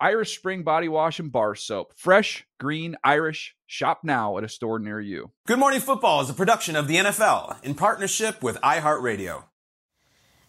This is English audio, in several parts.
Irish Spring Body Wash and Bar Soap. Fresh, green, Irish. Shop now at a store near you. Good Morning Football is a production of the NFL in partnership with iHeartRadio.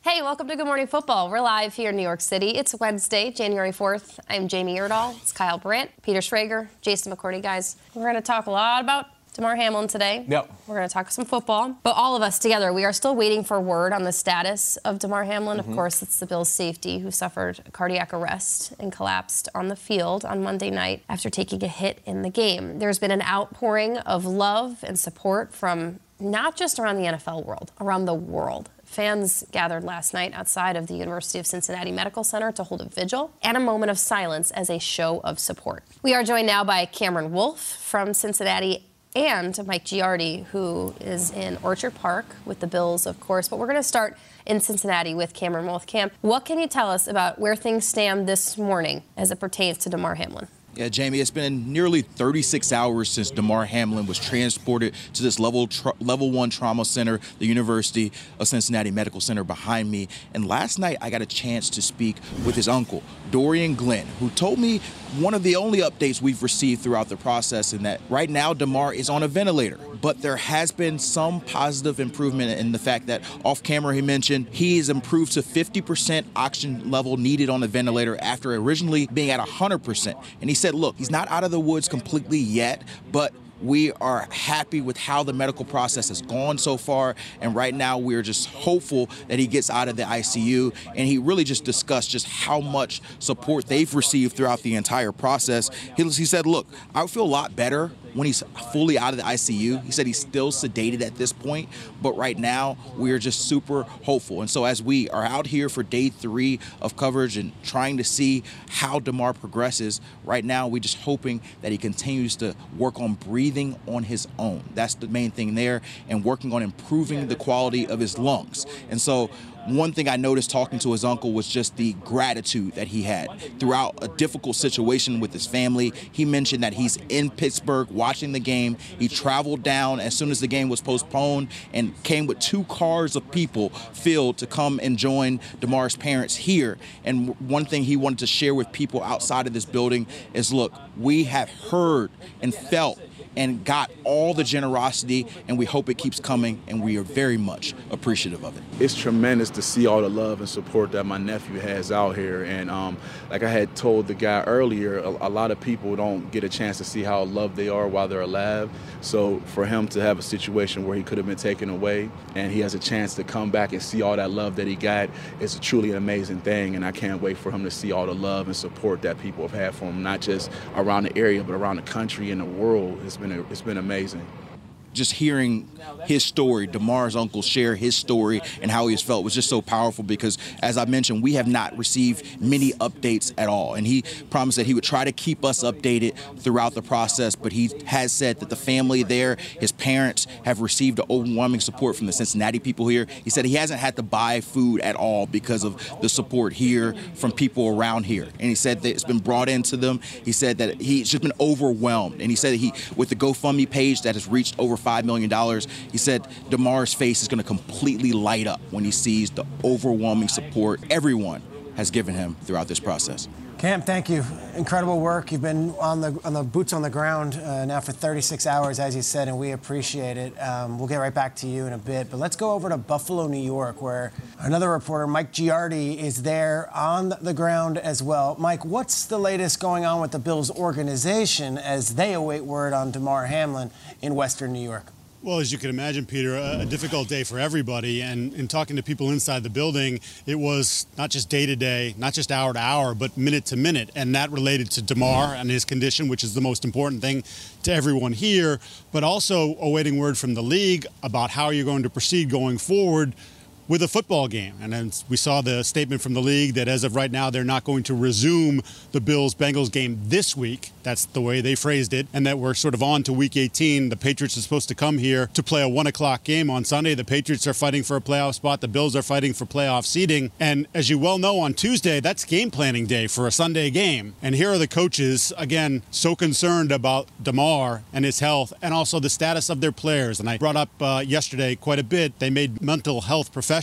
Hey, welcome to Good Morning Football. We're live here in New York City. It's Wednesday, January 4th. I'm Jamie Erdahl. It's Kyle Brandt, Peter Schrager, Jason McCourty, guys. We're going to talk a lot about Damar Hamlin today. Yep. We're going to talk some football. But all of us together, we are still waiting for word on the status of Damar Hamlin. Mm-hmm. Of course, it's the Bills' safety who suffered cardiac arrest and collapsed on the field on Monday night after taking a hit in the game. There's been an outpouring of love and support from not just around the NFL world, around the world. Fans gathered last night outside of the University of Cincinnati Medical Center to hold a vigil and a moment of silence as a show of support. We are joined now by Cameron Wolfe from Cincinnati and Mike Giardi, who is in Orchard Park with the Bills, of course. But we're going to start in Cincinnati with Cameron Wolfe. Cam, what can you tell us about where things stand this morning as it pertains to Damar Hamlin? Yeah, Jamie, it's been nearly 36 hours since Damar Hamlin was transported to this level level one trauma center, the University of Cincinnati Medical Center behind me. And last night, I got a chance to speak with his uncle, Dorian Glenn, who told me one of the only updates we've received throughout the process, and that right now Damar is on a ventilator. But there has been some positive improvement in the fact that off camera he mentioned he has improved to 50% oxygen level needed on the ventilator after originally being at 100%. And he said, look, he's not out of the woods completely yet, but we are happy with how the medical process has gone so far. And right now, we're just hopeful that he gets out of the ICU. And he really just discussed just how much support they've received throughout the entire process. He, he said, Look, I feel a lot better when he's fully out of the ICU. He said he's still sedated at this point, but right now we're just super hopeful. And so as we are out here for day three of coverage and trying to see how Damar progresses, right now we're just hoping that he continues to work on breathing on his own. That's the main thing there, and working on improving the quality of his lungs. And so one thing I noticed talking to his uncle was just the gratitude that he had throughout a difficult situation with his family. He mentioned that he's in Pittsburgh watching the game. He traveled down as soon as the game was postponed and came with two cars of people filled to come and join Damar's parents here. And one thing he wanted to share with people outside of this building is look, we have heard and felt and got all the generosity, and we hope it keeps coming, and we are very much appreciative of it. It's tremendous to see all the love and support that my nephew has out here. And um, like I had told the guy earlier, a, a, lot of people don't get a chance to see how loved they are while they're alive. So for him to have a situation where he could have been taken away and he has a chance to come back and see all that love that he got is truly an amazing thing. And I can't wait for him to see all the love and support that people have had for him, not just around the area, but around the country and the world. It's been it's been amazing just hearing his story, Damar's uncle share his story and how he has felt was just so powerful because, as I mentioned, we have not received many updates at all. And he promised that he would try to keep us updated throughout the process, but he has said that the family there, his parents, have received overwhelming support from the Cincinnati people here. He said he hasn't had to buy food at all because of the support here from people around here. And he said that it's been brought into them. He said that he's just been overwhelmed. And he said that he, with the GoFundMe page that has reached over $5 million. He said Damar's face is going to completely light up when he sees the overwhelming support everyone has given him throughout this process. Cam, thank you. Incredible work. You've been on the on the boots on the ground uh, now for 36 hours, as you said, and we appreciate it. Um, we'll get right back to you in a bit, but let's go over to Buffalo, New York, where another reporter, Mike Giardi, is there on the ground as well. Mike, what's the latest going on with the Bills organization as they await word on Damar Hamlin in Western New York? Well, as you can imagine, Peter, a, difficult day for everybody. And in talking to people inside the building, it was not just day to day, not just hour to hour, but minute to minute. And that related to Damar and his condition, which is the most important thing to everyone here, but also awaiting word from the league about how you're going to proceed going forward with a football game. And then we saw the statement from the league that as of right now, they're not going to resume the Bills Bengals game this week. That's the way they phrased it. And that we're sort of on to week 18. The Patriots are supposed to come here to play a one o'clock game on Sunday. The Patriots are fighting for a playoff spot. The Bills are fighting for playoff seeding. And as you well know, on Tuesday, that's game planning day for a Sunday game. And here are the coaches, again, so concerned about Damar and his health and also the status of their players. And I brought up uh, yesterday quite a bit. They made mental health professionals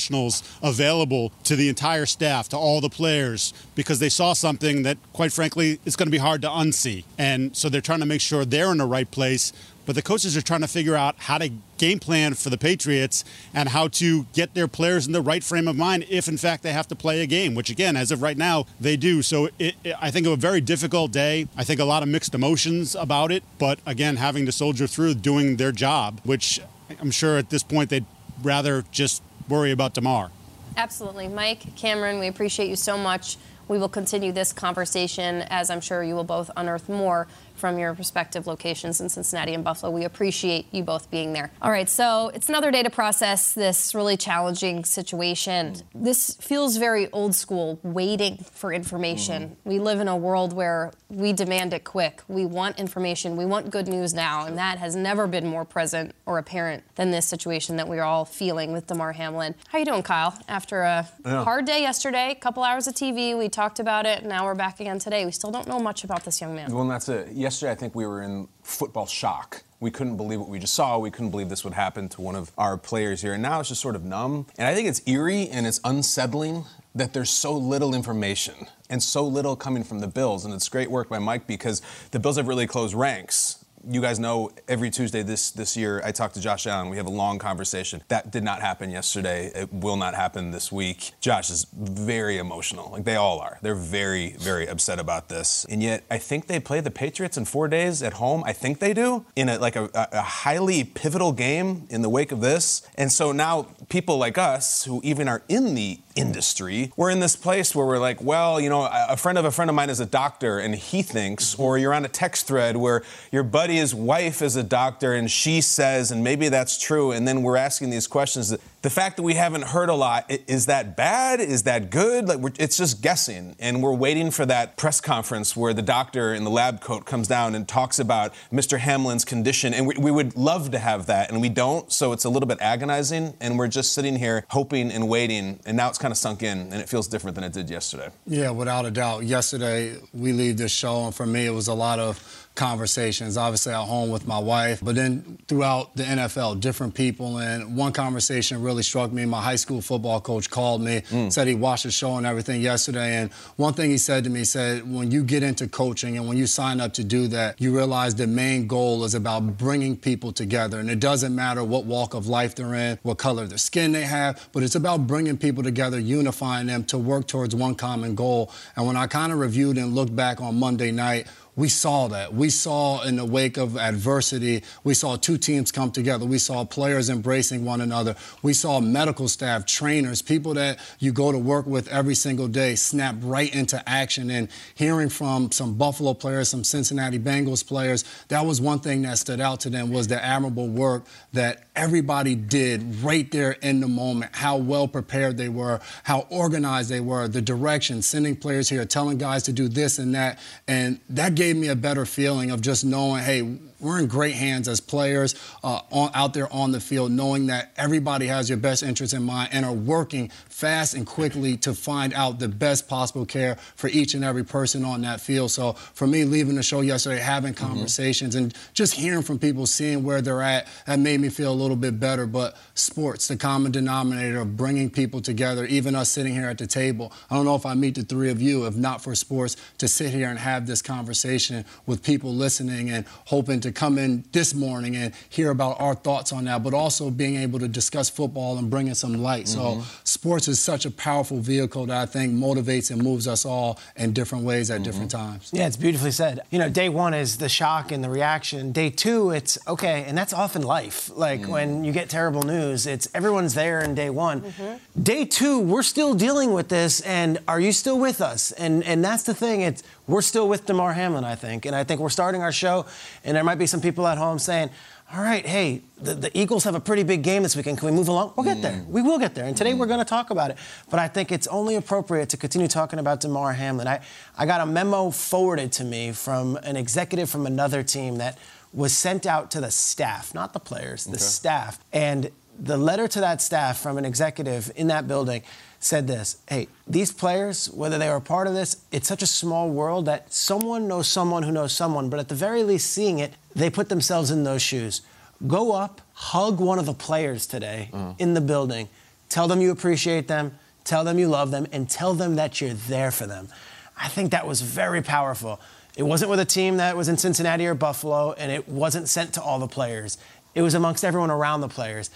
available to the entire staff, to all the players, because they saw something that, quite frankly, it's going to be hard to unsee. And so they're trying to make sure they're in the right place. But the coaches are trying to figure out how to game plan for the Patriots and how to get their players in the right frame of mind if, in fact, they have to play a game, which, again, as of right now, they do. So it, it, I think of a very difficult day. I think a lot of mixed emotions about it. But again, having to soldier through doing their job, which I'm sure at this point they'd rather just worry about tomorrow. Absolutely. Mike, Cameron, we appreciate you so much. We will continue this conversation as I'm sure you will both unearth more from your respective locations in Cincinnati and Buffalo. We appreciate you both being there. All right, so it's another day to process this really challenging situation. This feels very old school, waiting for information. Mm-hmm. We live in a world where we demand it quick. We want information. We want good news now, and that has never been more present or apparent than this situation that we're all feeling with Damar Hamlin. How you doing, Kyle? After a yeah. hard day yesterday, a couple hours of TV, we talked about it. Now we're back again today. We still don't know much about this young man. Well, that's it. Yesterday, I think we were in football shock. We couldn't believe what we just saw. We couldn't believe this would happen to one of our players here. And now it's just sort of numb. And I think it's eerie and it's unsettling that there's so little information and so little coming from the Bills. And it's great work by Mike because the Bills have really closed ranks you guys know every Tuesday this this year I talk to Josh Allen. We have a long conversation. That did not happen yesterday. It will not happen this week. Josh is very emotional. Like they all are. They're very very upset about this. And yet I think they play the Patriots in 4 days at home. I think they do in a like a, a highly pivotal game in the wake of this. And so now people like us who even are in the industry. We're in this place where we're like, well, you know, a friend of a friend of mine is a doctor and he thinks, mm-hmm. or you're on a text thread where your buddy's wife is a doctor and she says, and maybe that's true, and then we're asking these questions. The fact that we haven't heard a lot, is that bad? Is that good? Like, it's just guessing. And we're waiting for that press conference where the doctor in the lab coat comes down and talks about Mr. Hamlin's condition. And we, we would love to have that, and we don't, so it's a little bit agonizing. And we're just sitting here hoping and waiting, and now it's kind of sunk in, and it feels different than it did yesterday. Yeah, without a doubt. Yesterday, we leave this show, and for me, it was a lot of conversations, obviously at home with my wife, but then throughout the NFL, different people. And one conversation really struck me. My high school football coach called me, mm. said he watched the show and everything yesterday. And one thing he said to me, he said, when you get into coaching and when you sign up to do that, you realize the main goal is about bringing people together. And it doesn't matter what walk of life they're in, what color their skin they have, but it's about bringing people together, unifying them to work towards one common goal. And when I kind of reviewed and looked back on Monday night, we saw that. We saw in the wake of adversity, we saw two teams come together. We saw players embracing one another. We saw medical staff, trainers, people that you go to work with every single day snap right into action. And hearing from some Buffalo players, some Cincinnati Bengals players, that was one thing that stood out to them was the admirable work that everybody did right there in the moment, how well prepared they were, how organized they were, the direction, sending players here, telling guys to do this and that. And that gave gave me a better feeling of just knowing, hey, we're in great hands as players uh, on, out there on the field, knowing that everybody has your best interest in mind and are working fast and quickly to find out the best possible care for each and every person on that field. So for me, leaving the show yesterday, having mm-hmm. conversations mm-hmm. and just hearing from people, seeing where they're at, that made me feel a little bit better. But sports, the common denominator of bringing people together, even us sitting here at the table. I don't know if I meet the three of you, if not for sports, to sit here and have this conversation with people listening and hoping to to come in this morning and hear about our thoughts on that, but also being able to discuss football and bring in some light. Mm-hmm. So sports is such a powerful vehicle that I think motivates and moves us all in different ways at mm-hmm. different times. Yeah, it's beautifully said. You know, day one is the shock and the reaction. Day two, it's okay, and that's often life. Like mm-hmm. when you get terrible news, it's everyone's there in day one. Mm-hmm. Day two, we're still dealing with this, and are you still with us? And and that's the thing. It's we're still with Damar Hamlin, I think, and I think we're starting our show, and there might be some people at home saying, all right, hey, the, the, Eagles have a pretty big game this weekend. Can we move along? We'll get there. We will get there. And today mm. we're going to talk about it. But I think it's only appropriate to continue talking about Damar Hamlin. I, I got a memo forwarded to me from an executive from another team that was sent out to the staff, not the players, the okay. staff. And the letter to that staff from an executive in that building said this Hey, these players, whether they were part of this, it's such a small world that someone knows someone who knows someone, but at the very least, seeing it, they put themselves in those shoes. Go up, hug one of the players today mm. in the building, tell them you appreciate them, tell them you love them, and tell them that you're there for them. I think that was very powerful. It wasn't with a team that was in Cincinnati or Buffalo, and it wasn't sent to all the players. It was amongst everyone around the players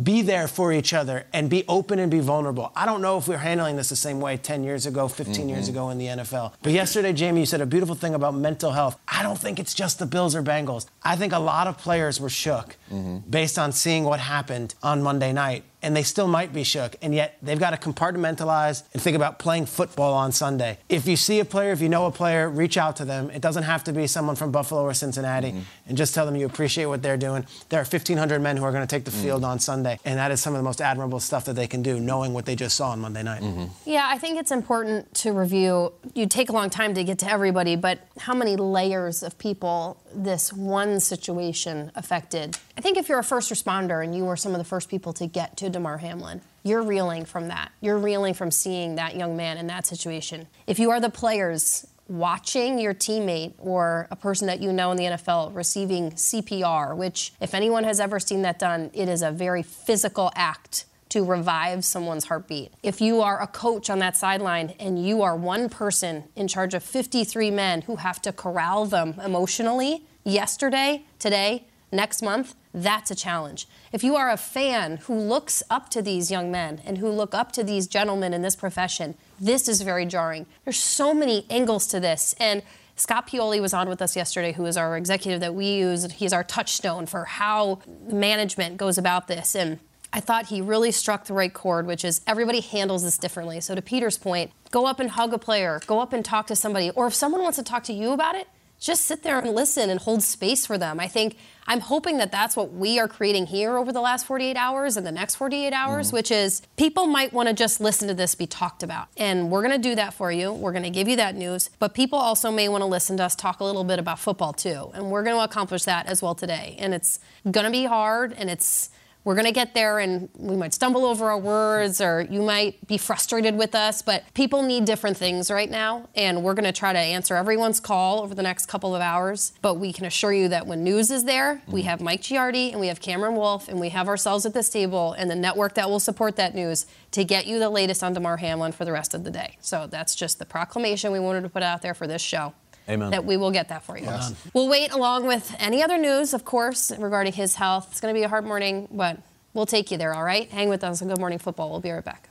be there for each other and be open and be vulnerable. I don't know if we're handling this the same way 10 years ago, 15 mm-hmm. years ago in the NFL. But yesterday, Jamie, you said a beautiful thing about mental health. I don't think it's just the Bills or Bengals. I think a lot of players were shook mm-hmm. based on seeing what happened on Monday night and they still might be shook. And yet they've got to compartmentalize and think about playing football on Sunday. If you see a player, if you know a player, reach out to them. It doesn't have to be someone from Buffalo or Cincinnati, mm-hmm. and just tell them you appreciate what they're doing. There are 1,500 men who are going to take the mm-hmm. field on Sunday, and that is some of the most admirable stuff that they can do, knowing what they just saw on Monday night. Mm-hmm. Yeah, I think it's important to review. You take a long time to get to everybody, but how many layers of people this one situation affected. I think if you're a first responder and you were some of the first people to get to Damar Hamlin, you're reeling from that. You're reeling from seeing that young man in that situation. If you are the players watching your teammate or a person that you know in the NFL receiving CPR, which, if anyone has ever seen that done, it is a very physical act to revive someone's heartbeat. If you are a coach on that sideline and you are one person in charge of 53 men who have to corral them emotionally yesterday, today, next month, that's a challenge. If you are a fan who looks up to these young men and who look up to these gentlemen in this profession, this is very jarring. There's so many angles to this. And Scott Pioli was on with us yesterday, who is our executive that we use. He's our touchstone for how management goes about this. And I thought he really struck the right chord, which is everybody handles this differently. So, to Peter's point, go up and hug a player, go up and talk to somebody, or if someone wants to talk to you about it, just sit there and listen and hold space for them. I think I'm hoping that that's what we are creating here over the last 48 hours and the next 48 hours, mm-hmm. which is people might want to just listen to this be talked about. And we're going to do that for you. We're going to give you that news. But people also may want to listen to us talk a little bit about football too. And we're going to accomplish that as well today. And it's going to be hard and it's we're going to get there and we might stumble over our words or you might be frustrated with us, but people need different things right now. And we're going to try to answer everyone's call over the next couple of hours. But we can assure you that when news is there, we mm. have Mike Giardi and we have Cameron Wolfe and we have ourselves at this table and the network that will support that news to get you the latest on Damar Hamlin for the rest of the day. So that's just the proclamation we wanted to put out there for this show. Amen. That we will get that for you. Yes. We'll wait along with any other news, of course, regarding his health. It's going to be a hard morning, but we'll take you there, all right? Hang with us on Good Morning Football. We'll be right back.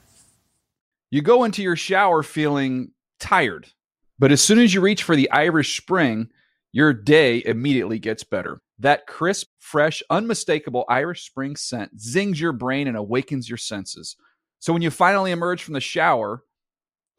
You go into your shower feeling tired, but as soon as you reach for the Irish Spring, your day immediately gets better. That crisp, fresh, unmistakable Irish Spring scent zings your brain and awakens your senses. So when you finally emerge from the shower,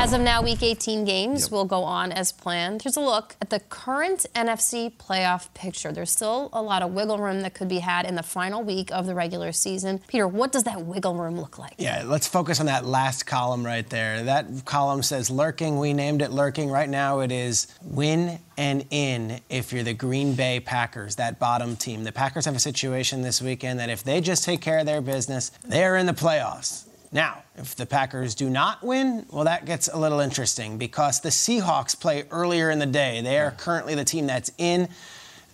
As of now, Week 18 games yep. will go on as planned. Here's a look at the current NFC playoff picture. There's still a lot of wiggle room that could be had in the final week of the regular season. Peter, what does that wiggle room look like? Yeah, let's focus on that last column right there. That column says lurking. We named it lurking. Right now, it is win and in if you're the Green Bay Packers, that bottom team. The Packers have a situation this weekend that if they just take care of their business, they're in the playoffs. Now, if the Packers do not win, well, that gets a little interesting because the Seahawks play earlier in the day. They are currently the team that's in.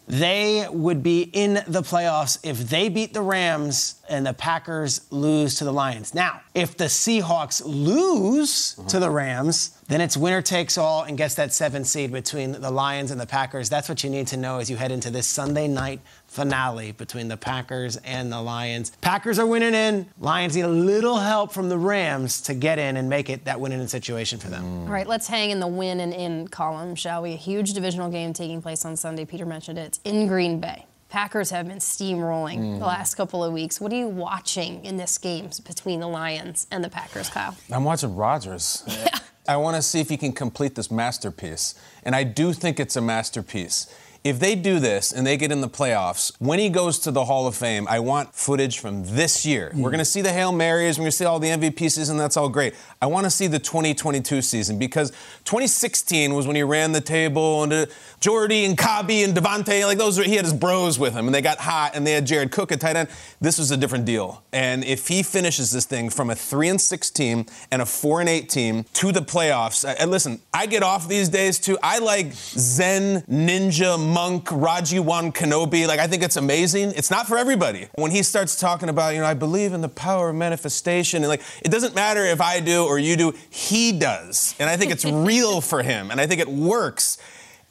They would be in the playoffs if they beat the Rams and the Packers lose to the Lions. Now, if the Seahawks lose uh-huh. to the Rams, then it's winner takes all and gets that seven seed between the Lions and the Packers. That's what you need to know as you head into this Sunday night finale between the Packers and the Lions. Packers are winning in. Lions need a little help from the Rams to get in and make it that winning in situation for them. All right, let's hang in the win and in column, shall we? A huge divisional game taking place on Sunday. Peter mentioned it. It's in Green Bay. Packers have been steamrolling Mm. the last couple of weeks. What are you watching in this game between the Lions and the Packers, Kyle? I'm watching Rodgers. I want to see if he can complete this masterpiece. And I do think it's a masterpiece. If they do this and they get in the playoffs, when he goes to the Hall of Fame, I want footage from this year. We're going to see the Hail Marys, we're going to see all the MVP season, that's all great. I want to see the 2022 season because 2016 was when he ran the table and uh, Jordy and Cobby and Davante, like those, were, he had his bros with him and they got hot and they had Jared Cook at tight end. This was a different deal. And if he finishes this thing from a 3 and 6 team and a 4 and 8 team to the playoffs, and listen, I get off these days too. I like Zen, Ninja, Monk, Raji Wan Kenobi. Like, I think it's amazing. It's not for everybody. When he starts talking about, you know, I believe in the power of manifestation, and like, it doesn't matter if I do or you do, he does. And I think it's real for him, and I think it works.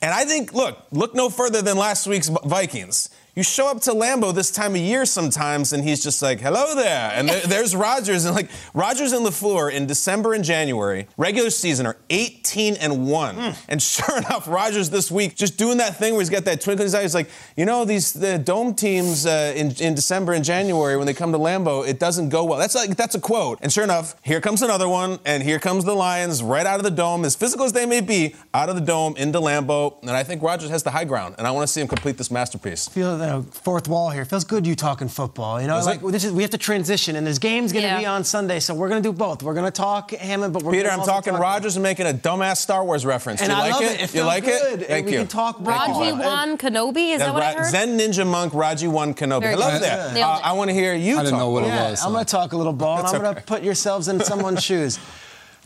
And I think, look, look no further than last week's Vikings. You show up to Lambeau this time of year sometimes, and he's just like, "Hello there," and there, there's Rodgers, and like Rodgers and LaFleur in December and January, regular season are 18 and one, and sure enough, Rodgers this week just doing that thing where he's got that twinkle in his eye. He's like, you know, these the dome teams uh, in in December and January when they come to Lambeau, it doesn't go well. That's like that's a quote, and sure enough, here comes another one, and here comes the Lions right out of the dome, as physical as they may be, out of the dome into Lambeau, and I think Rodgers has the high ground, and I want to see him complete this masterpiece. Feel the fourth wall here. Feels good you talking football. You know, Does like it? this is we have to transition, and this game's going to Yeah. be on Sunday, so we're going to do both. We're going to talk Hammond, but we're Peter, gonna I'm talking talk- Rodgers and making a dumbass Star Wars reference. And Do you I like love it? it. It you like good. it? Thank we you. can talk Raji ball. Wan Kenobi? Is that what I heard? Zen Ninja Monk Raji One Kenobi. Very Hello good. there. Nailed Uh. I want to hear you I didn't talk. know what it was. I'm going to talk a little ball, and I'm going to put yourselves in someone's shoes.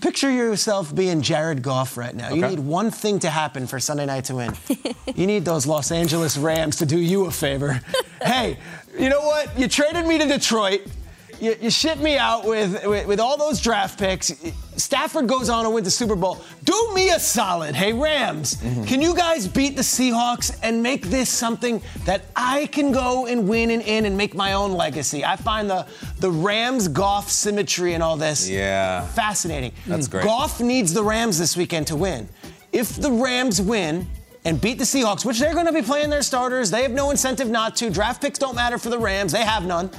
Picture yourself being Jared Goff right now. You need one thing to happen for Sunday night to win. you need those Los Angeles Rams to do you a favor. hey, you know what? You traded me to Detroit. You, you shipped me out with, with, with all those draft picks. Stafford goes on to win the Super Bowl. Do me a solid. Hey, Rams, mm-hmm. can you guys beat the Seahawks and make this something that I can go and win and in and make my own legacy? I find the, the Rams Goff symmetry and all this Yeah. fascinating. That's great. Goff needs the Rams this weekend to win. If the Rams win and beat the Seahawks, which they're going to be playing their starters, they have no incentive not to. Draft picks don't matter for the Rams, they have none.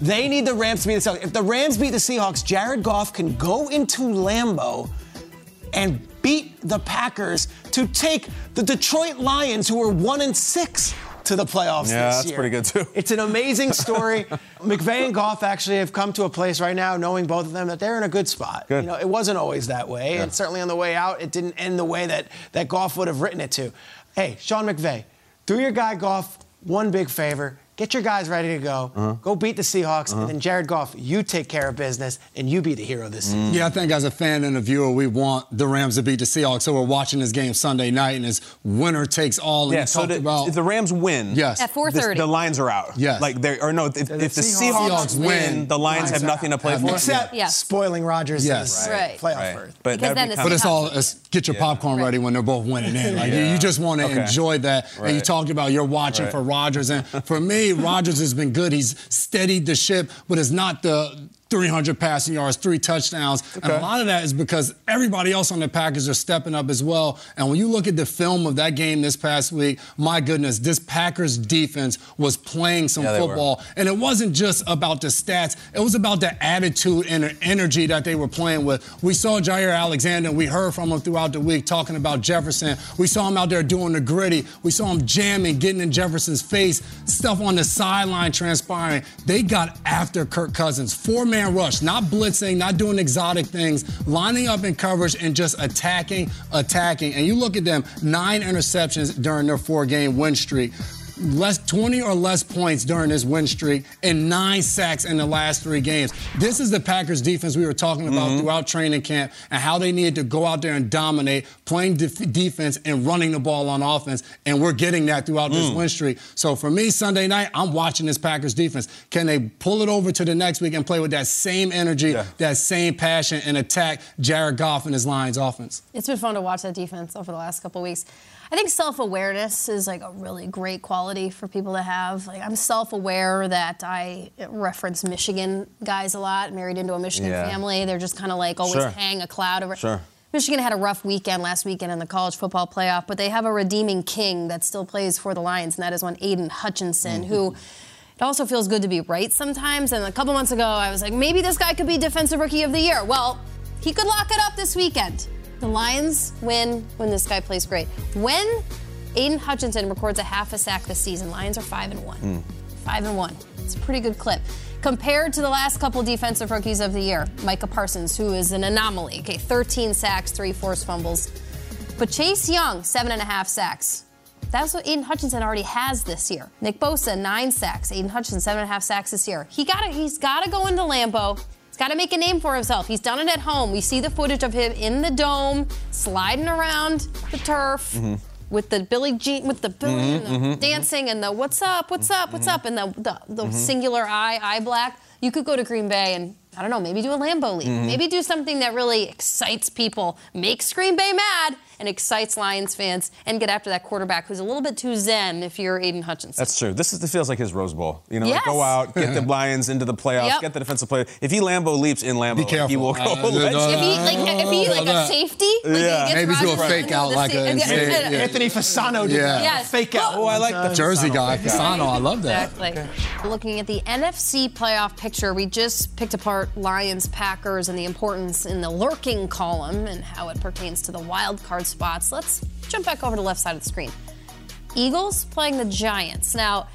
They need the Rams to beat the Seahawks. If the Rams beat the Seahawks, Jared Goff can go into Lambeau and beat the Packers to take the Detroit Lions, who are one and six, to the playoffs Yeah, this that's year. pretty good, too. It's an amazing story. McVay and Goff actually have come to a place right now, knowing both of them, that they're in a good spot. Good. You know, it wasn't always that way, and certainly on the way out, it didn't end the way that that Goff would have written it to. Hey, Sean McVay, do your guy Goff one big favor. Get your guys ready to go. Uh-huh. Go beat the Seahawks, and uh-huh. then Jared Goff, you take care of business, and you be the hero this season. Mm. Yeah, I think as a fan and a viewer, we want the Rams to beat the Seahawks. So we're watching this game Sunday night, and it's winner takes all. Yeah, you so the, about if the Rams win, Yes. At 4:30. the lines are out. Yes. Like they or no, if, if the Seahawks- Seahawks, Seahawks win, win, the Lions Lions have are nothing to play Have for. Except Yeah. spoiling Rodgers' Yes. Uh, right. playoff Right. berth. But then be it's But it's all it's get your popcorn ready when they're both winning in. Like you, you just want to Okay. enjoy that. And you talked about you're watching for Rodgers, and for me, Rodgers has been good. He's steadied the ship, but it's not the 300 passing yards, three touchdowns. And a lot of that is because everybody else on the Packers are stepping up as well. And when you look at the film of that game this past week, my goodness, this Packers defense was playing some Yeah, football. And it wasn't just about the stats, it was about the attitude and the energy that they were playing with. We saw Jaire Alexander, and we heard from him throughout the week talking about Jefferson. We saw him out there doing the gritty. We saw him jamming, getting in Jefferson's face, stuff on the sideline transpiring. They got after Kirk Cousins. Four man rush, not blitzing, not doing exotic things, lining up in coverage and just attacking, attacking. And you look at them, nine interceptions during their four game win streak less 20 or less points during this win streak and nine sacks in the last three games. This is the Packers defense we were talking about mm-hmm. throughout training camp and how they needed to go out there and dominate playing def- defense and running the ball on offense and we're getting that throughout this mm. win streak. So for me Sunday night, I'm watching this Packers defense. Can they pull it over to the next week and play with that same energy, Yeah. that same passion and attack Jared Goff and his Lions offense? It's been fun to watch that defense over the last couple weeks. I think self-awareness is like a really great quality for people to have. Like I'm self-aware that I reference Michigan guys a lot, married into a Michigan Yeah. family. They're just kind of like always Sure. hang a cloud over. Sure. Michigan had a rough weekend last weekend in the college football playoff, but they have a redeeming king that still plays for the Lions, and that is one Aidan Hutchinson, mm-hmm. who it also feels good to be right sometimes. And a couple months ago, I was like, maybe this guy could be Defensive Rookie of the Year. Well, he could lock it up this weekend. The Lions win when this guy plays great. When Aidan Hutchinson records a half a sack this season, Lions are five and one. Mm. Five and one. It's a pretty good clip compared to the last couple defensive rookies of the year. Micah Parsons, who is an anomaly. Okay, 13 sacks, three forced fumbles. But Chase Young, seven and a half sacks. That's what Aidan Hutchinson already has this year. Nick Bosa, nine sacks. Aidan Hutchinson, seven and a half sacks this year. He got He's got to go into Lambeau. Got to make a name for himself. He's done it at home. We see the footage of him in the dome, sliding around the turf. Mm-hmm with the Billie Jean, with the, Billy mm-hmm, and the mm-hmm, dancing and the what's up, what's up, what's mm-hmm. up, and the the, the mm-hmm. singular eye, eye black. You could go to Green Bay and I don't know, maybe do a Lambeau leap, mm-hmm. maybe do something that really excites people, makes Green Bay mad, and excites Lions fans and get after that quarterback who's a little bit too zen if you're Aidan Hutchinson. That's true. This, is, this feels like his Rose Bowl. You know, yes. like go out, get the Lions into the playoffs, yep. get the defensive player. If he Lambeau leaps in Lambeau, he will go. Uh, if he like, if he like a safety, like yeah. maybe do a fake out like a Anthony Fasano did yeah. Yes. fake out. Oh, I like the Jersey guy, Fasano. I love that. Exactly. Okay. Looking at the NFC playoff picture, we just picked apart Lions, Packers, and the importance in the lurking column and how it pertains to the wild card spots. Let's jump back over to the left side of the screen. Eagles playing the Giants. Now,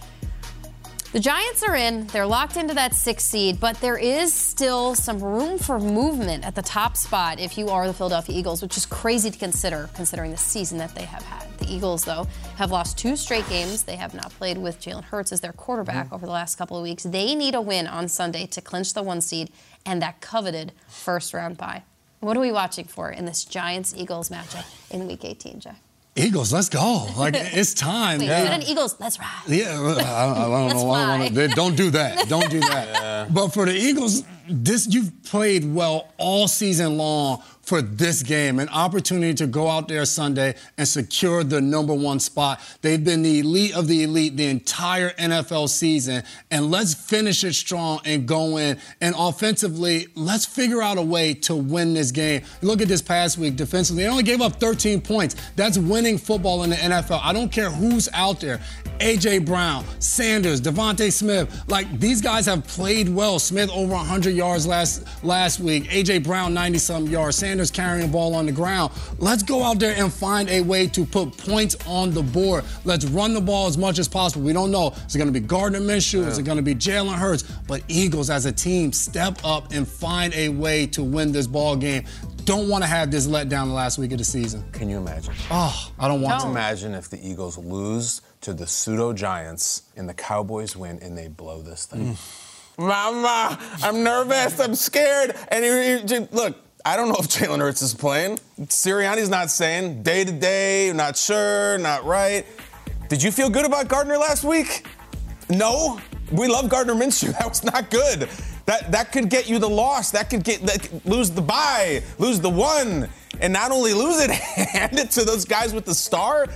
the Giants are in, they're locked into that sixth seed, but there is still some room for movement at the top spot if you are the Philadelphia Eagles, which is crazy to consider considering the season that they have had. The Eagles, though, have lost two straight games. They have not played with Jalen Hurts as their quarterback mm-hmm. over the last couple of weeks. They need a win on Sunday to clinch the one seed and that coveted first round bye. What are we watching for in this Giants Eagles matchup in Week 18, Jeff? Eagles, let's go! Like it's time. Wait, yeah. Eagles, let's ride. Yeah, I, I don't know why. I wanna, don't do that. Don't do that. Yeah. But for the Eagles, this you've played well all season long for this game, an opportunity to go out there Sunday and secure the number one spot. They've been the elite of the elite the entire NFL season, and let's finish it strong and go in. And offensively, let's figure out a way to win this game. Look at this past week defensively. They only gave up 13 points. That's winning football in the NFL. I don't care who's out there. A.J. Brown, Sanders, DeVonta Smith. Like these guys have played well. Smith over 100 yards last last week. A.J. Brown 90 some yards. Sanders carrying the ball on the ground. Let's go out there and find a way to put points on the board. Let's run the ball as much as possible. We don't know. Is it going to be Gardner Minshew? Yeah. Is it going to be Jalen Hurts? But Eagles as a team step up and find a way to win this ball game don't want to have this letdown the last week of the season. Can you imagine? Oh, I don't want to. Imagine if the Eagles lose to the pseudo Giants and the Cowboys win and they blow this thing. Mm. Mama, I'm nervous. I'm scared. And you, you, look, I don't know if Jalen Hurts is playing. Sirianni's not saying day to day, not sure, not right. Did you feel good about Gardner last week? No. We love Gardner Minshew. That was not good. That that could get you the loss. That could get that, lose the bye, lose the one, and not only lose it, hand it to those guys with the star.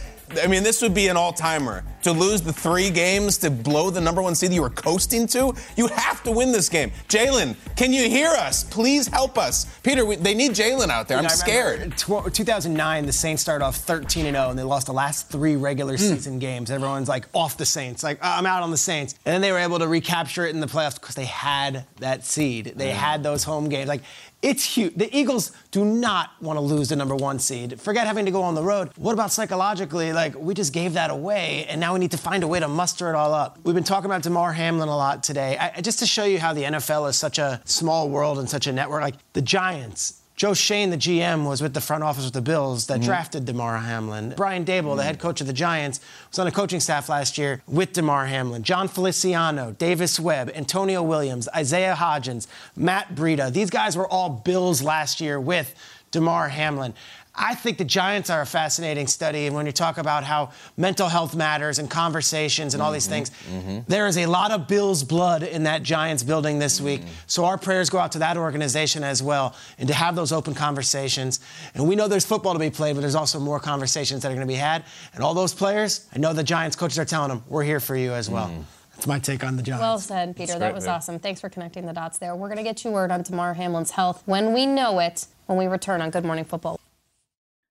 I mean, this would be an all timer. To lose the three games to blow the number one seed you were coasting to, you have to win this game. Jalen, can you hear us? Please help us. Peter, we, they need Jalen out there. I'm scared. Tw- 2009, the Saints started off 13 and 0, and they lost the last three regular mm. season games. Everyone's like off the Saints, like I'm out on the Saints. And then they were able to recapture it in the playoffs because they had that seed. They mm. had those home games. Like it's huge. The Eagles do not want to lose the number one seed. Forget having to go on the road. What about psychologically? Like, we just gave that away, and now we need to find a way to muster it all up. We've been talking about Damar Hamlin a lot today. I, just to show you how the NFL is such a small world and such a network. Like, the Giants, Joe Schoen, the GM, was with the front office with the Bills that mm-hmm. drafted Damar Hamlin. Brian Daboll, mm-hmm. the head coach of the Giants, was on the coaching staff last year with Damar Hamlin. Jon Feliciano, Davis Webb, Antonio Williams, Isaiah Hodgins, Matt Breida. These guys were all Bills last year with Damar Hamlin. I think the Giants are a fascinating study. And when you talk about how mental health matters and conversations and all these mm-hmm. things, mm-hmm. There is a lot of Bills blood in that Giants building this week. Mm-hmm. So our prayers go out to that organization as well and to have those open conversations. And we know there's football to be played, but there's also more conversations that are going to be had. And all those players, I know the Giants coaches are telling them, we're here for you as well. Mm. That's my take on the Giants. Well said, Peter. that was awesome. Thanks for connecting the dots there. We're going to get you word on Damar Hamlin's health when we know it when we return on Good Morning Football.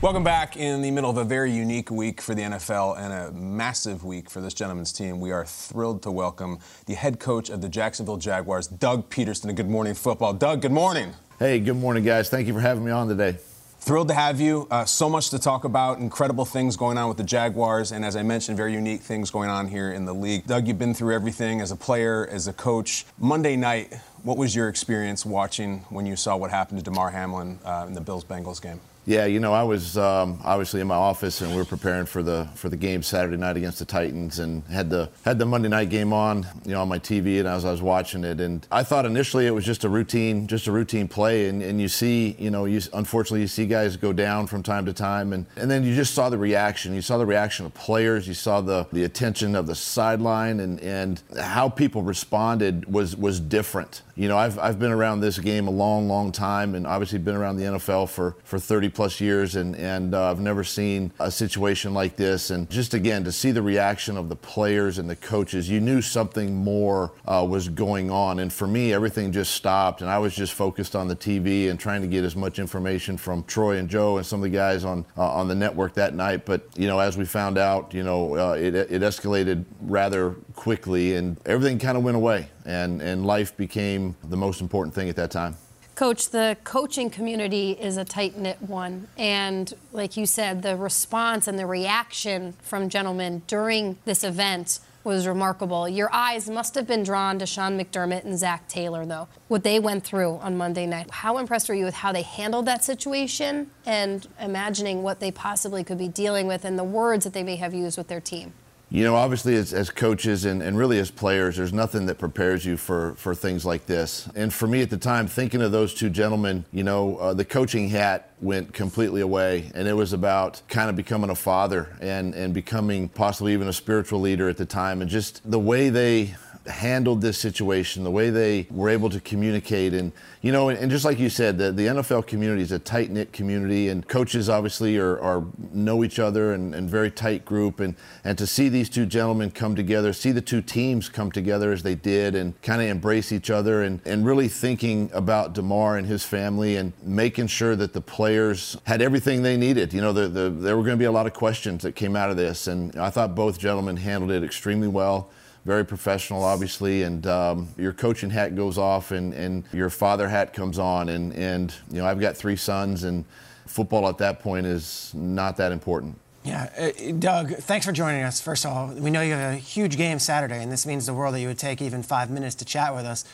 Welcome back in the middle of a very unique week for the NFL and a massive week for this gentleman's team. We are thrilled to welcome the head coach of the Jacksonville Jaguars, Doug Pederson, to Good Morning Football. Doug, good morning. Hey, good morning, guys. Thank you for having me on today. Thrilled to have you. Uh, so much to talk about. Incredible things going on with the Jaguars, and as I mentioned, very unique things going on here in the league. Doug, you've been through everything as a player, as a coach. Monday night, what was your experience watching when you saw what happened to Damar Hamlin uh, in the Bills Bengals game? Yeah, you know, I was um, obviously in my office, and we were preparing for the for the game Saturday night against the Titans, and had the had the Monday night game on, you know, on my TV, and as I was watching it, and I thought initially it was just a routine, just a routine play, and, and you see, you know, you unfortunately you see guys go down from time to time, and, and then you just saw the reaction, you saw the reaction of players, you saw the the attention of the sideline, and and how people responded was was different. You know, I've I've been around this game a long, long time, and obviously been around the NFL for for 30 plus years, and and uh, I've never seen a situation like this. And just again to see the reaction of the players and the coaches, you knew something more uh, was going on. And for me, everything just stopped, and I was just focused on the TV and trying to get as much information from Troy and Joe and some of the guys on uh, on the network that night. But you know, as we found out, you know, uh, it it escalated rather quickly, and everything kind of went away, and and life became the most important thing at that time. Coach, the coaching community is a tight knit one. And like you said, the response and the reaction from gentlemen during this event was remarkable. Your eyes must have been drawn to Sean McDermott and Zac Taylor, though, what they went through on Monday night. How impressed were you with how they handled that situation and imagining what they possibly could be dealing with and the words that they may have used with their team? You know, obviously, as, as coaches and, and really as players, there's nothing that prepares you for, for things like this. And for me at the time, thinking of those two gentlemen, you know, uh, the coaching hat went completely away. And it was about kind of becoming a father and, and becoming possibly even a spiritual leader at the time. And just the way they handled this situation, the way they were able to communicate, and you know, and, just like you said, the, the NFL community is a tight knit community, and coaches obviously are, are know each other and, and, very tight group, and and to see these two gentlemen come together, see the two teams come together as they did, and kind of embrace each other, and and really thinking about Damar and his family, and making sure that the players had everything they needed. You know, the, the, there were going to be a lot of questions that came out of this, and I thought both gentlemen handled it extremely well very professional, obviously, and um, your coaching hat goes off and, and your father hat comes on. And, and, you know, I've got three sons, and football at that point is not that important. Yeah, uh, Doug, thanks for joining us. First of all, we know you have a huge game Saturday, and this means the world that you would take even five minutes to chat with us.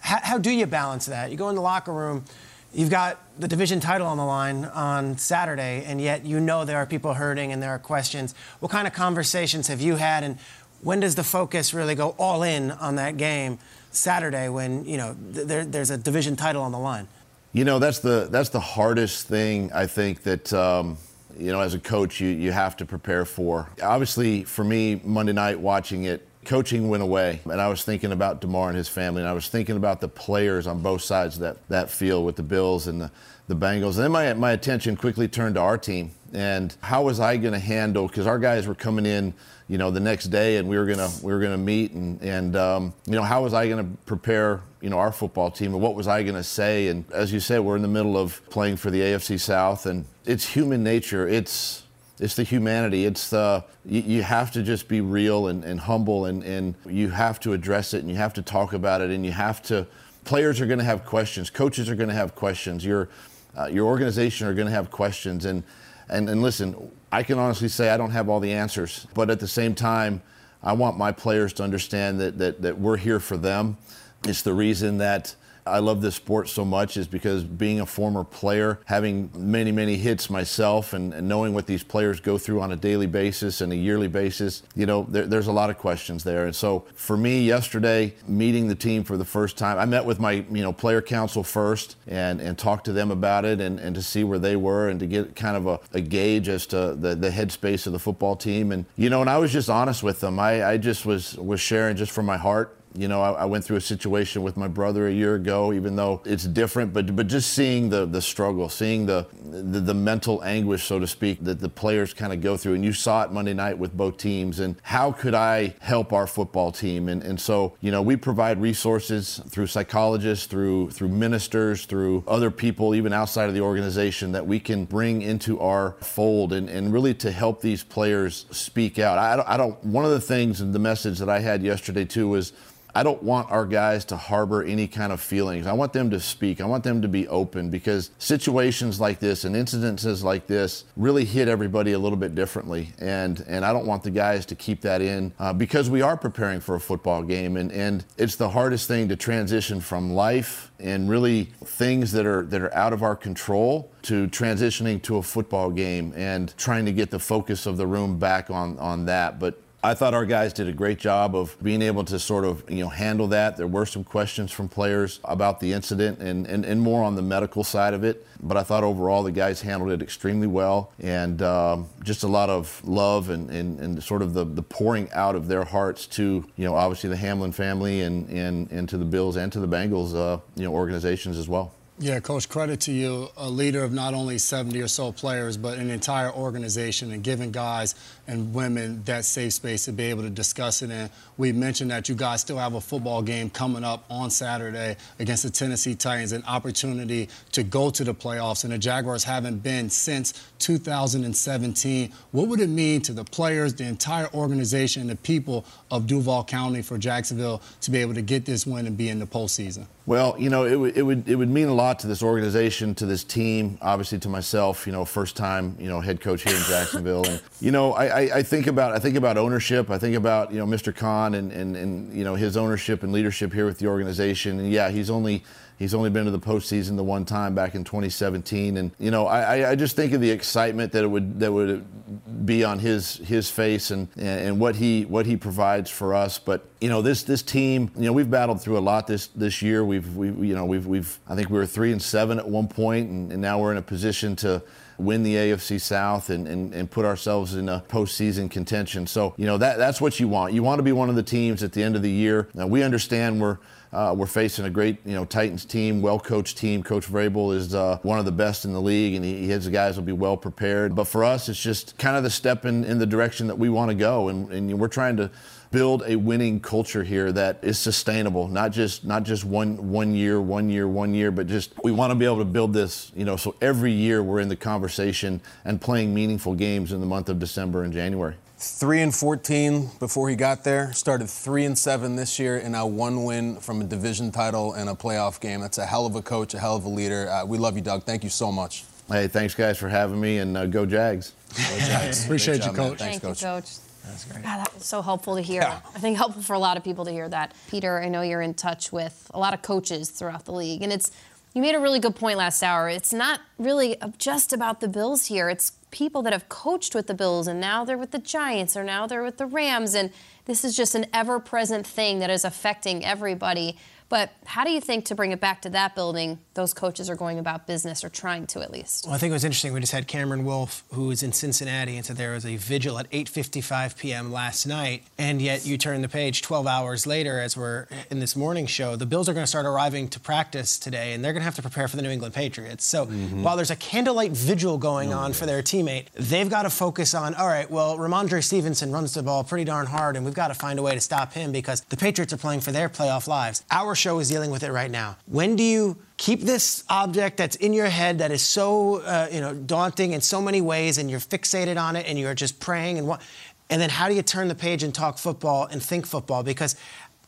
How, how do you balance that? You go in the locker room, you've got the division title on the line on Saturday, and yet you know there are people hurting and there are questions. What kind of conversations have you had, and when does the focus really go all in on that game Saturday when you know there, there's a division title on the line? You know that's the that's the hardest thing I think that um, you know as a coach you you have to prepare for. Obviously, for me, Monday night watching it, coaching went away, and I was thinking about Damar and his family, and I was thinking about the players on both sides of that that field with the Bills and the the Bengals. And then my my attention quickly turned to our team and how was I going to handle because our guys were coming in you know the next day and we were gonna we were gonna meet and and um, you know how was I gonna prepare you know our football team and what was I gonna say? And as you said we're in the middle of playing for the AFC South and it's human nature. It's it's the humanity. It's the you, you have to just be real and, and humble and, and you have to address it and you have to talk about it and you have to players are going to have questions. Coaches are going to have questions. Your uh, your organization are going to have questions. And and, and listen, I can honestly say I don't have all the answers, but at the same time, I want my players to understand that, that, that we're here for them. It's the reason that I love this sport so much is because being a former player, having many, many hits myself, and, and knowing what these players go through on a daily basis and a yearly basis, you know, there, there's a lot of questions there. And so for me, yesterday, meeting the team for the first time, I met with my, you know, player council first and, and talked to them about it and, and to see where they were and to get kind of a, a gauge as to the, the headspace of the football team. And, you know, and I was just honest with them. I, I just was, was sharing just from my heart you know, I, I, went through a situation with my brother a year ago, even though it's different, but but just seeing the the struggle, seeing the the, the mental anguish, so to speak, that the players kind of go through, and you saw it Monday night with both teams. And how could I help our football team? And and so you know, we provide resources through psychologists, through through ministers, through other people, even outside of the organization, that we can bring into our fold, and and really to help these players speak out. I, I don't. One of the things and the message that I had yesterday too was I don't want our guys to harbor any kind of feelings. I want them to speak. I want them to be open because situations like this and incidences like this really hit everybody a little bit differently. And and I don't want the guys to keep that in uh, because we are preparing for a football game and and it's the hardest thing to transition from life and really things that are that are out of our control to transitioning to a football game and trying to get the focus of the room back on on that. But I thought our guys did a great job of being able to sort of you know handle that. There were some questions from players about the incident and, and, and more on the medical side of it, but I thought overall the guys handled it extremely well and um, just a lot of love and, and, and sort of the, the pouring out of their hearts to you know obviously the Hamlin family and, and, and to the Bills and to the Bengals uh, you know organizations as well. Yeah, Coach, credit to you, a leader of not only 70 or so players, but an entire organization and giving guys and women that safe space to be able to discuss it. And we mentioned that you guys still have a football game coming up on Saturday against the Tennessee Titans, an opportunity to go to the playoffs. And the Jaguars haven't been since 2017. What would it mean to the players, the entire organization, the people of Duval County for Jacksonville to be able to get this win and be in the postseason? Well, you know, it it would it would mean a lot to this organization, to this team, obviously to myself. You know, first time you know head coach here in Jacksonville, and you know, I, I, I, think about I think about ownership. I think about you know Mr. Khan and, and and you know his ownership and leadership here with the organization. And yeah, he's only He's only been to the postseason the one time back in 2017, and you know I, I just think of the excitement that it would that would be on his his face and and what he what he provides for us. But you know this this team, you know we've battled through a lot this this year. We've we you know we've we've I think we were three and seven at one point, and, and now we're in a position to win the AFC South and, and, and put ourselves in a postseason contention. So, you know, that, that's what you want. You want to be one of the teams at the end of the year. Now, we understand we're uh, we're facing a great, you know, Titans team, well-coached team. Coach Vrabel is uh, one of the best in the league, and he, his guys will be well prepared. But for us, it's just kind of the step in, in the direction that we want to go, and, and we're trying to build a winning culture here that is sustainable, not just not just one one year, one year, one year, but just we want to be able to build this, you know, so every year we're in the conversation and playing meaningful games in the month of December and January. Three and 14 before he got there. Started three and seven this year, and now one win from a division title and a playoff game. That's a hell of a coach, a hell of a leader. Uh, we love you, Doug. Thank you so much. Hey, thanks guys for having me, and uh, go Jags. Go Jags. Appreciate job, you, coach. Thanks, Thank coach. you, coach. That's great. God, that was so helpful to hear. Yeah. I think helpful for a lot of people to hear that. Peter, I know you're in touch with a lot of coaches throughout the league, and it's you made a really good point last hour. It's not really just about the Bills here. It's people that have coached with the Bills and now they're with the Giants or now they're with the Rams. And this is just an ever present thing that is affecting everybody. But how do you think to bring it back to that building, those coaches are going about business or trying to at least? Well, I think it was interesting. We just had Cameron Wolfe, who was in Cincinnati, and said there was a vigil at 8:55 p.m. last night, and yet you turn the page 12 hours later, as we're in this morning show. The Bills are going to start arriving to practice today, and they're going to have to prepare for the New England Patriots. So mm-hmm. while there's a candlelight vigil going on for their teammate, they've got to focus on. All right, well, Rhamondre Stevenson runs the ball pretty darn hard, and we've got to find a way to stop him because the Patriots are playing for their playoff lives. Our show is dealing with it right now. When do you keep this object that's in your head that is so uh, you know daunting in so many ways, and you're fixated on it, and you're just praying and what? And then how do you turn the page and talk football and think football? Because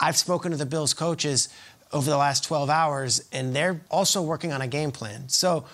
I've spoken to the Bills coaches over the last 12 hours, and they're also working on a game plan. So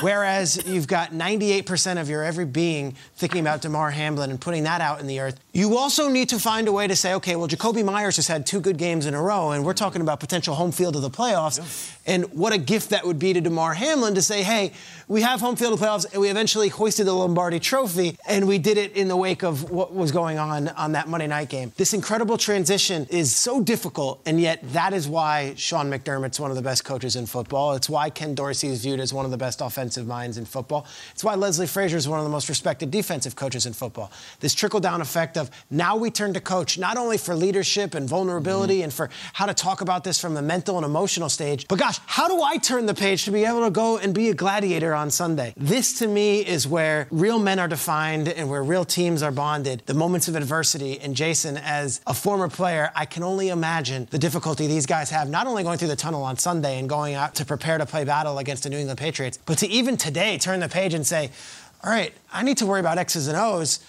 Whereas you've got 98% of your every being thinking about Damar Hamlin and putting that out in the earth. You also need to find a way to say, okay, well, Jakobi Meyers has had two good games in a row, and we're talking about potential home field of the playoffs. Yeah. And what a gift that would be to Damar Hamlin to say, hey, we have home field of the playoffs, and we eventually hoisted the Lombardi trophy, and we did it in the wake of what was going on on that Monday night game. This incredible transition is so difficult, and yet that is why Sean McDermott's one of the best coaches in football. It's why Ken Dorsey is viewed as one of the best offensive minds in football. It's why Leslie Frazier is one of the most respected defensive coaches in football. This trickle down effect of now we turn to coach not only for leadership and vulnerability mm-hmm. and for how to talk about this from the mental and emotional stage, but gosh, how do I turn the page to be able to go and be a gladiator on Sunday? This to me is where real men are defined and where real teams are bonded, the moments of adversity. And Jason, as a former player, I can only imagine the difficulty these guys have, not only going through the tunnel on Sunday and going out to prepare to play battle against the New England Patriots, but to even today turn the page and say, all right, I need to worry about X's and O's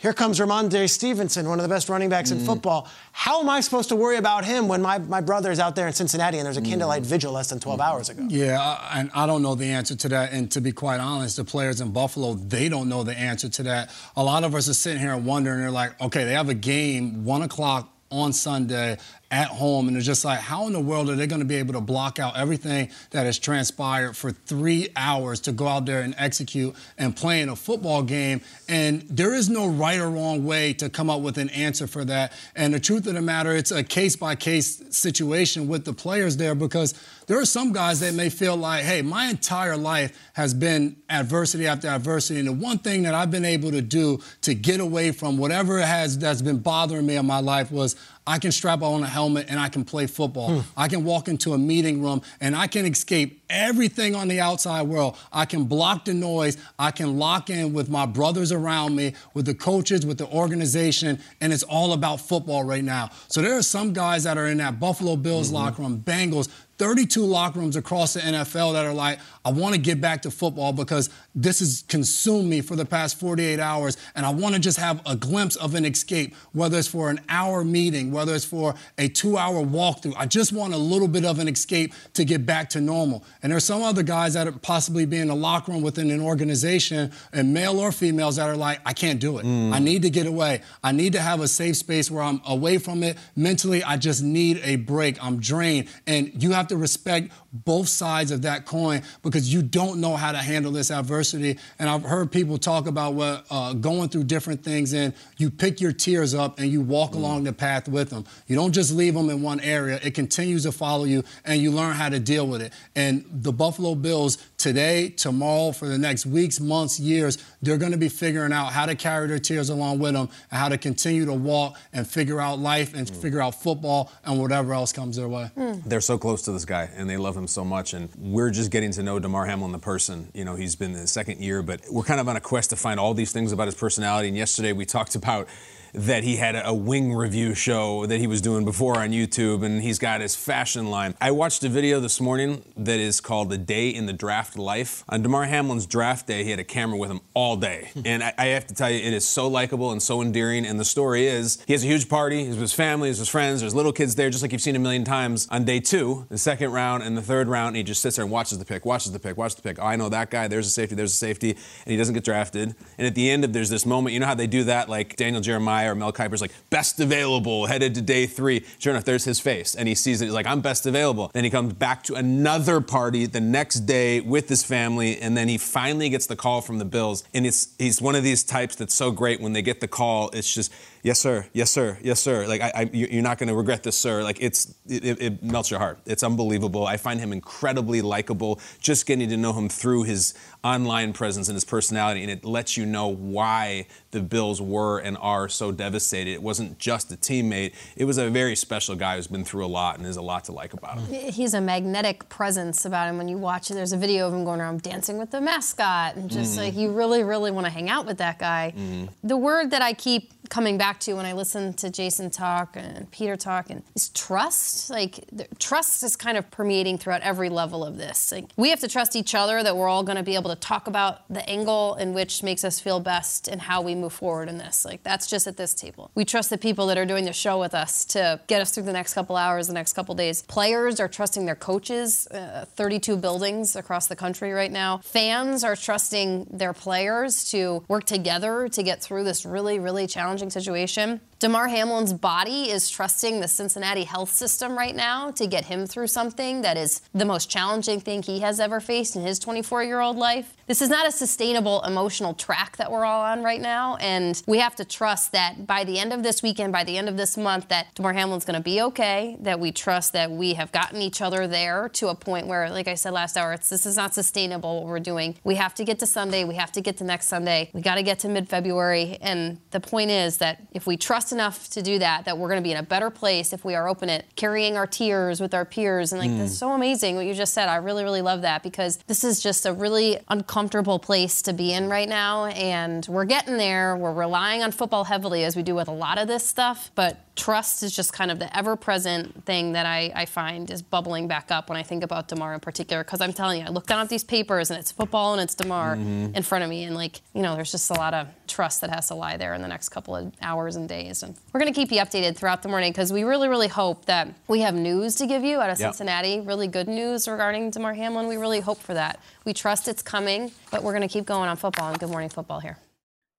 here comes Rhamondre Stevenson, one of the best running backs mm. in football. How am I supposed to worry about him when my, my brother is out there in Cincinnati and there's a candlelight mm. vigil less than 12 mm. hours ago? Yeah, and I don't know the answer to that. And to be quite honest, the players in Buffalo, they don't know the answer to that. A lot of us are sitting here wondering, they're like, okay, they have a game, 1 o'clock on Sunday at home. And it's just like, how in the world are they going to be able to block out everything that has transpired for three hours to go out there and execute and play in a football game? And there is no right or wrong way to come up with an answer for that. And the truth of the matter, it's a case by case situation with the players there because there are some guys that may feel like, hey, my entire life has been adversity after adversity. And the one thing that I've been able to do to get away from whatever has that's been bothering me in my life was I can strap on a helmet and I can play football. Hmm. I can walk into a meeting room and I can escape everything on the outside world. I can block the noise. I can lock in with my brothers around me, with the coaches, with the organization, and it's all about football right now. So there are some guys that are in that Buffalo Bills mm-hmm. locker room, Bengals, 32 locker rooms across the NFL that are like, I want to get back to football because this has consumed me for the past 48 hours, and I want to just have a glimpse of an escape, whether it's for an hour meeting, whether it's for a two hour walkthrough. I just want a little bit of an escape to get back to normal. And there's some other guys that are possibly be in the locker room within an organization, and male or females, that are like, I can't do it. Mm. I need to get away. I need to have a safe space where I'm away from it. Mentally, I just need a break. I'm drained. And you have to respect both sides of that coin because you don't know how to handle this adversity. And I've heard people talk about what uh, going through different things, and you pick your tears up and you walk mm. along the path with them. You don't just leave them in one area; it continues to follow you, and you learn how to deal with it. And the Buffalo Bills today, tomorrow, for the next weeks, months, years, they're going to be figuring out how to carry their tears along with them and how to continue to walk and figure out life and mm. figure out football and whatever else comes their way. Mm. They're so close to this guy and they love him so much. And we're just getting to know Damar Hamlin, the person. You know, he's been the second year, but we're kind of on a quest to find all these things about his personality. And yesterday we talked about that he had a wing review show that he was doing before on YouTube, and he's got his fashion line. I watched a video this morning that is called "The Day in the Draft Life." On Damar Hamlin's draft day, he had a camera with him all day, hmm. and I, I have to tell you, it is so likable and so endearing. And the story is, he has a huge party. He's with his family, he's with his friends. There's little kids there, just like you've seen a million times. On day two, the second round and the third round, he just sits there and watches the pick, watches the pick, watches the pick. Oh, I know that guy. There's a safety. There's a safety, and he doesn't get drafted. And at the end of there's this moment. You know how they do that, like Daniel Jeremiah or Mel Kiper's like best available, headed to day three. Sure enough, there's his face, and he sees it. He's like, I'm best available. Then he comes back to another party the next day with his family, and then he finally gets the call from the Bills. And it's he's one of these types that's so great when they get the call. It's just yes sir yes sir yes sir like I, I, you're not going to regret this sir like it's it, it, melts your heart it's unbelievable i find him incredibly likable just getting to know him through his online presence and his personality and it lets you know why the bills were and are so devastated. It wasn't just a teammate. It was a very special guy who's been through a lot and there's a lot to like about him. He's a magnetic presence about him. When you watch it there's a video of him going around dancing with the mascot and just mm-hmm. like you really really want to hang out with that guy. Mm-hmm. the word that i keep coming back to when I listen to Jason talk and Peter talk, and is trust. Like trust is kind of permeating throughout every level of this. Like we have to trust each other that we're all going to be able to talk about the angle in which makes us feel best and how we move forward in this. Like that's just at this table. We trust the people that are doing the show with us to get us through the next couple hours, the next couple days. Players are trusting their coaches. Uh, 32 buildings across the country right now. Fans are trusting their players to work together to get through this really, really challenging situation. Damar Hamlin's body is trusting the Cincinnati health system right now to get him through something that is the most challenging thing he has ever faced in his 24 year old life. This is not a sustainable emotional track that we're all on right now, and we have to trust that by the end of this weekend, by the end of this month, that Damar Hamlin's going to be okay, that we trust that we have gotten each other there to a point where, like I said last hour, this is not sustainable what we're doing. We have to get to Sunday, we have to get to next Sunday, we got to get to mid February, and the point is that if we trust enough to do that, that we're going to be in a better place if we are open it, carrying our tears with our peers. And like, mm. that's so amazing what you just said. I really, really love that because this is just a really uncomfortable place to be in right now. And we're getting there. We're relying on football heavily as we do with a lot of this stuff. But trust is just kind of the ever present thing that I, I, find is bubbling back up when I think about Damar in particular. Because I'm telling you, I look down at these papers and it's football and it's Damar mm-hmm. in front of me. And like, you know, there's just a lot of trust that has to lie there in the next couple of hours and days. And we're going to keep you updated throughout the morning because we really, really hope that we have news to give you out of yep. Cincinnati, really good news regarding Damar Hamlin. We really hope for that. We trust it's coming, but we're going to keep going on football and Good Morning Football here.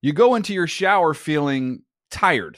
You go into your shower feeling tired